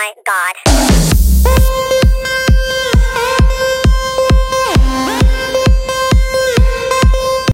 my god.